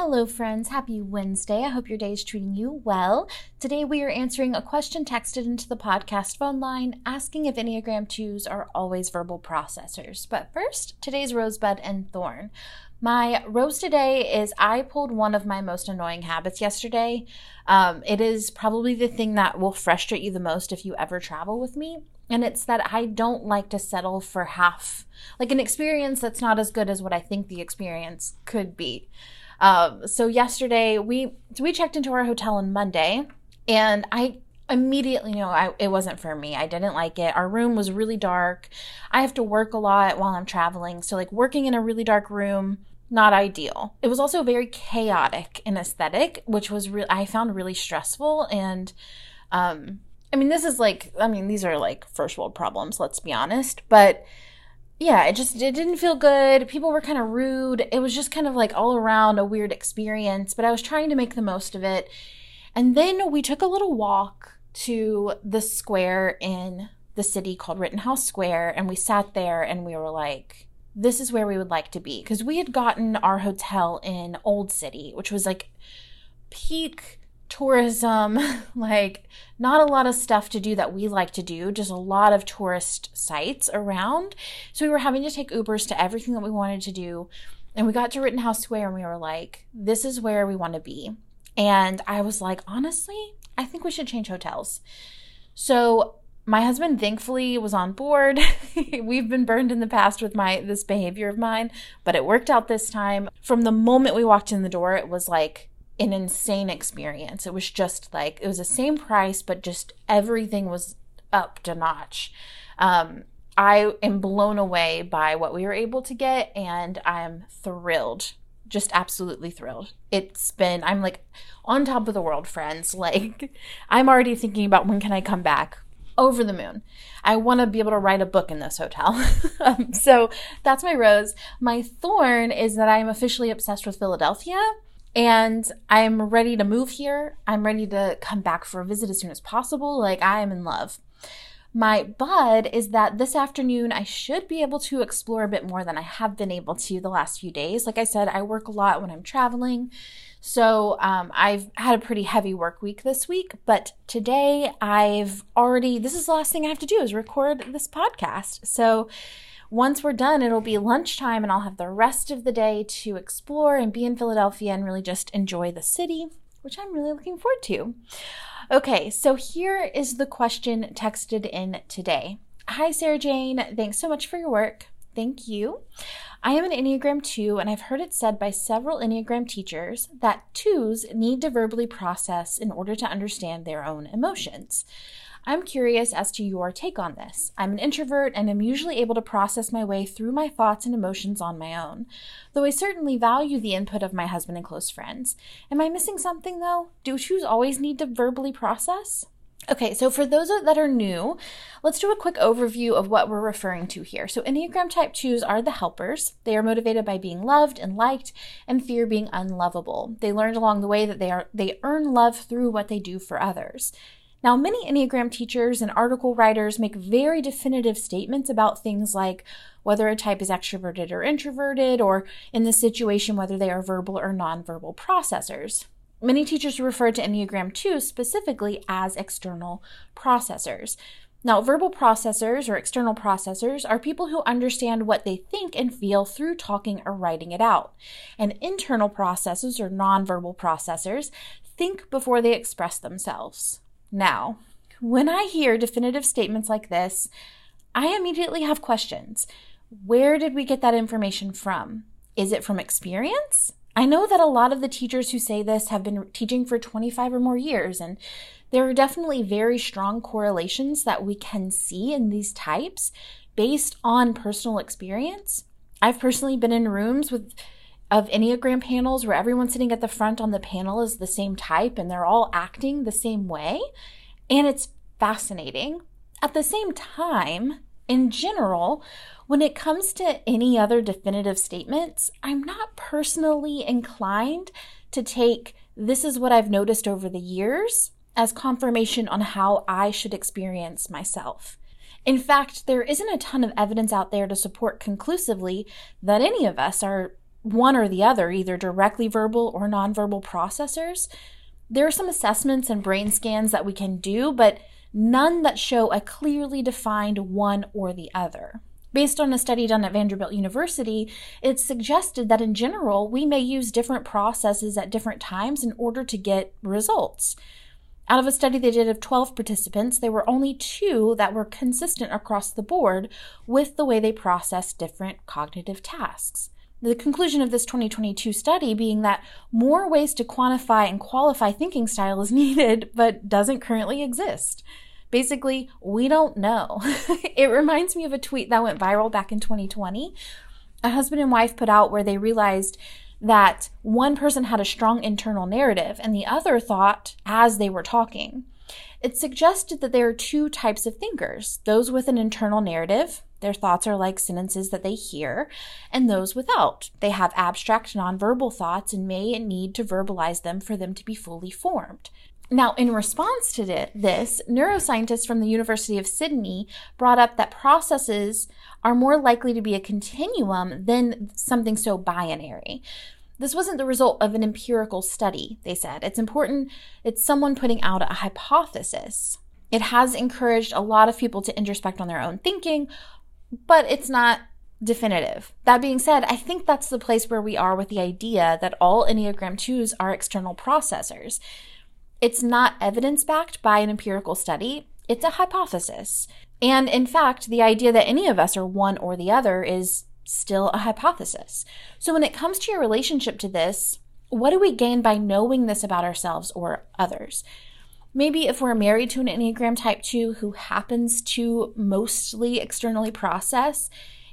Hello, friends. Happy Wednesday. I hope your day is treating you well. Today, we are answering a question texted into the podcast phone line asking if Enneagram 2s are always verbal processors. But first, today's rosebud and thorn. My rose today is I pulled one of my most annoying habits yesterday. Um, it is probably the thing that will frustrate you the most if you ever travel with me. And it's that I don't like to settle for half, like an experience that's not as good as what I think the experience could be. Um, so yesterday we we checked into our hotel on Monday, and I immediately knew I, it wasn't for me. I didn't like it. Our room was really dark. I have to work a lot while I'm traveling, so like working in a really dark room not ideal. It was also very chaotic in aesthetic, which was real I found really stressful and um I mean this is like I mean these are like first world problems, let's be honest, but yeah, it just it didn't feel good. People were kind of rude. It was just kind of like all around a weird experience, but I was trying to make the most of it. And then we took a little walk to the square in the city called Rittenhouse Square and we sat there and we were like this is where we would like to be because we had gotten our hotel in Old City, which was like peak tourism, like not a lot of stuff to do that we like to do, just a lot of tourist sites around. So we were having to take Ubers to everything that we wanted to do. And we got to Rittenhouse Square and we were like, this is where we want to be. And I was like, honestly, I think we should change hotels. So my husband thankfully was on board. We've been burned in the past with my this behavior of mine, but it worked out this time. From the moment we walked in the door, it was like an insane experience. It was just like it was the same price, but just everything was up to notch. Um, I am blown away by what we were able to get, and I'm thrilled. Just absolutely thrilled. It's been, I'm like on top of the world, friends. Like, I'm already thinking about when can I come back over the moon. I want to be able to write a book in this hotel. um, so that's my rose. My thorn is that I'm officially obsessed with Philadelphia and I'm ready to move here. I'm ready to come back for a visit as soon as possible. Like, I am in love. My bud is that this afternoon I should be able to explore a bit more than I have been able to the last few days. Like I said, I work a lot when I'm traveling. So um, I've had a pretty heavy work week this week, but today I've already, this is the last thing I have to do is record this podcast. So once we're done, it'll be lunchtime and I'll have the rest of the day to explore and be in Philadelphia and really just enjoy the city, which I'm really looking forward to. Okay, so here is the question texted in today. Hi, Sarah Jane. Thanks so much for your work. Thank you. I am an Enneagram 2, and I've heard it said by several Enneagram teachers that 2s need to verbally process in order to understand their own emotions. I'm curious as to your take on this. I'm an introvert and am usually able to process my way through my thoughts and emotions on my own, though I certainly value the input of my husband and close friends. Am I missing something though? Do 2s always need to verbally process? Okay, so for those that are new, let's do a quick overview of what we're referring to here. So, Enneagram Type 2s are the helpers. They are motivated by being loved and liked and fear being unlovable. They learned along the way that they are they earn love through what they do for others. Now, many Enneagram teachers and article writers make very definitive statements about things like whether a type is extroverted or introverted, or in this situation, whether they are verbal or nonverbal processors. Many teachers refer to Enneagram 2 specifically as external processors. Now, verbal processors or external processors are people who understand what they think and feel through talking or writing it out. And internal processors or nonverbal processors think before they express themselves. Now, when I hear definitive statements like this, I immediately have questions. Where did we get that information from? Is it from experience? I know that a lot of the teachers who say this have been teaching for 25 or more years, and there are definitely very strong correlations that we can see in these types based on personal experience. I've personally been in rooms with of Enneagram panels where everyone sitting at the front on the panel is the same type and they're all acting the same way. And it's fascinating. At the same time, in general, when it comes to any other definitive statements, I'm not personally inclined to take this is what I've noticed over the years as confirmation on how I should experience myself. In fact, there isn't a ton of evidence out there to support conclusively that any of us are one or the other, either directly verbal or nonverbal processors. There are some assessments and brain scans that we can do, but none that show a clearly defined one or the other. Based on a study done at Vanderbilt University, it suggested that in general, we may use different processes at different times in order to get results. Out of a study they did of 12 participants, there were only two that were consistent across the board with the way they processed different cognitive tasks. The conclusion of this 2022 study being that more ways to quantify and qualify thinking style is needed, but doesn't currently exist. Basically, we don't know. it reminds me of a tweet that went viral back in 2020. A husband and wife put out where they realized that one person had a strong internal narrative and the other thought as they were talking. It suggested that there are two types of thinkers those with an internal narrative, their thoughts are like sentences that they hear, and those without. They have abstract nonverbal thoughts and may need to verbalize them for them to be fully formed. Now, in response to this, neuroscientists from the University of Sydney brought up that processes are more likely to be a continuum than something so binary. This wasn't the result of an empirical study, they said. It's important, it's someone putting out a hypothesis. It has encouraged a lot of people to introspect on their own thinking, but it's not definitive. That being said, I think that's the place where we are with the idea that all Enneagram 2s are external processors. It's not evidence backed by an empirical study, it's a hypothesis. And in fact, the idea that any of us are one or the other is still a hypothesis. So when it comes to your relationship to this, what do we gain by knowing this about ourselves or others? Maybe if we're married to an Enneagram Type 2 who happens to mostly externally process,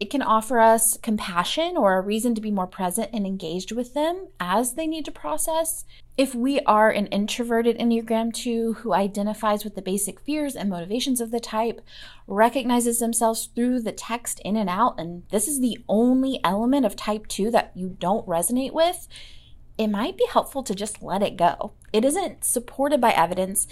it can offer us compassion or a reason to be more present and engaged with them as they need to process. If we are an introverted Enneagram 2 who identifies with the basic fears and motivations of the type, recognizes themselves through the text in and out, and this is the only element of type 2 that you don't resonate with, it might be helpful to just let it go. It isn't supported by evidence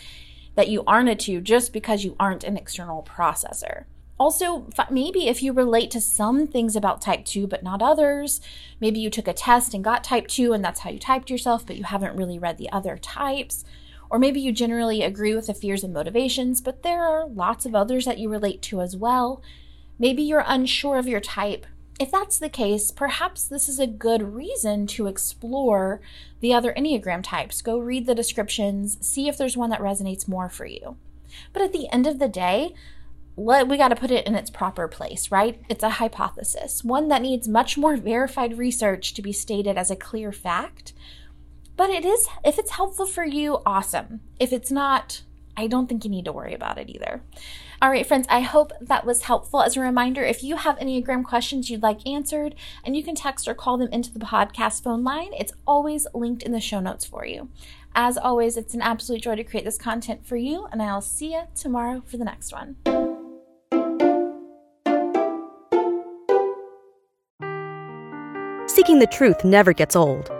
that you aren't a 2 just because you aren't an external processor. Also, maybe if you relate to some things about type 2 but not others, maybe you took a test and got type 2 and that's how you typed yourself, but you haven't really read the other types. Or maybe you generally agree with the fears and motivations, but there are lots of others that you relate to as well. Maybe you're unsure of your type. If that's the case, perhaps this is a good reason to explore the other Enneagram types. Go read the descriptions, see if there's one that resonates more for you. But at the end of the day, let, we got to put it in its proper place, right? It's a hypothesis, one that needs much more verified research to be stated as a clear fact. But it is, if it's helpful for you, awesome. If it's not, I don't think you need to worry about it either. All right, friends, I hope that was helpful. As a reminder, if you have Enneagram questions you'd like answered, and you can text or call them into the podcast phone line, it's always linked in the show notes for you. As always, it's an absolute joy to create this content for you, and I'll see you tomorrow for the next one. Seeking the truth never gets old.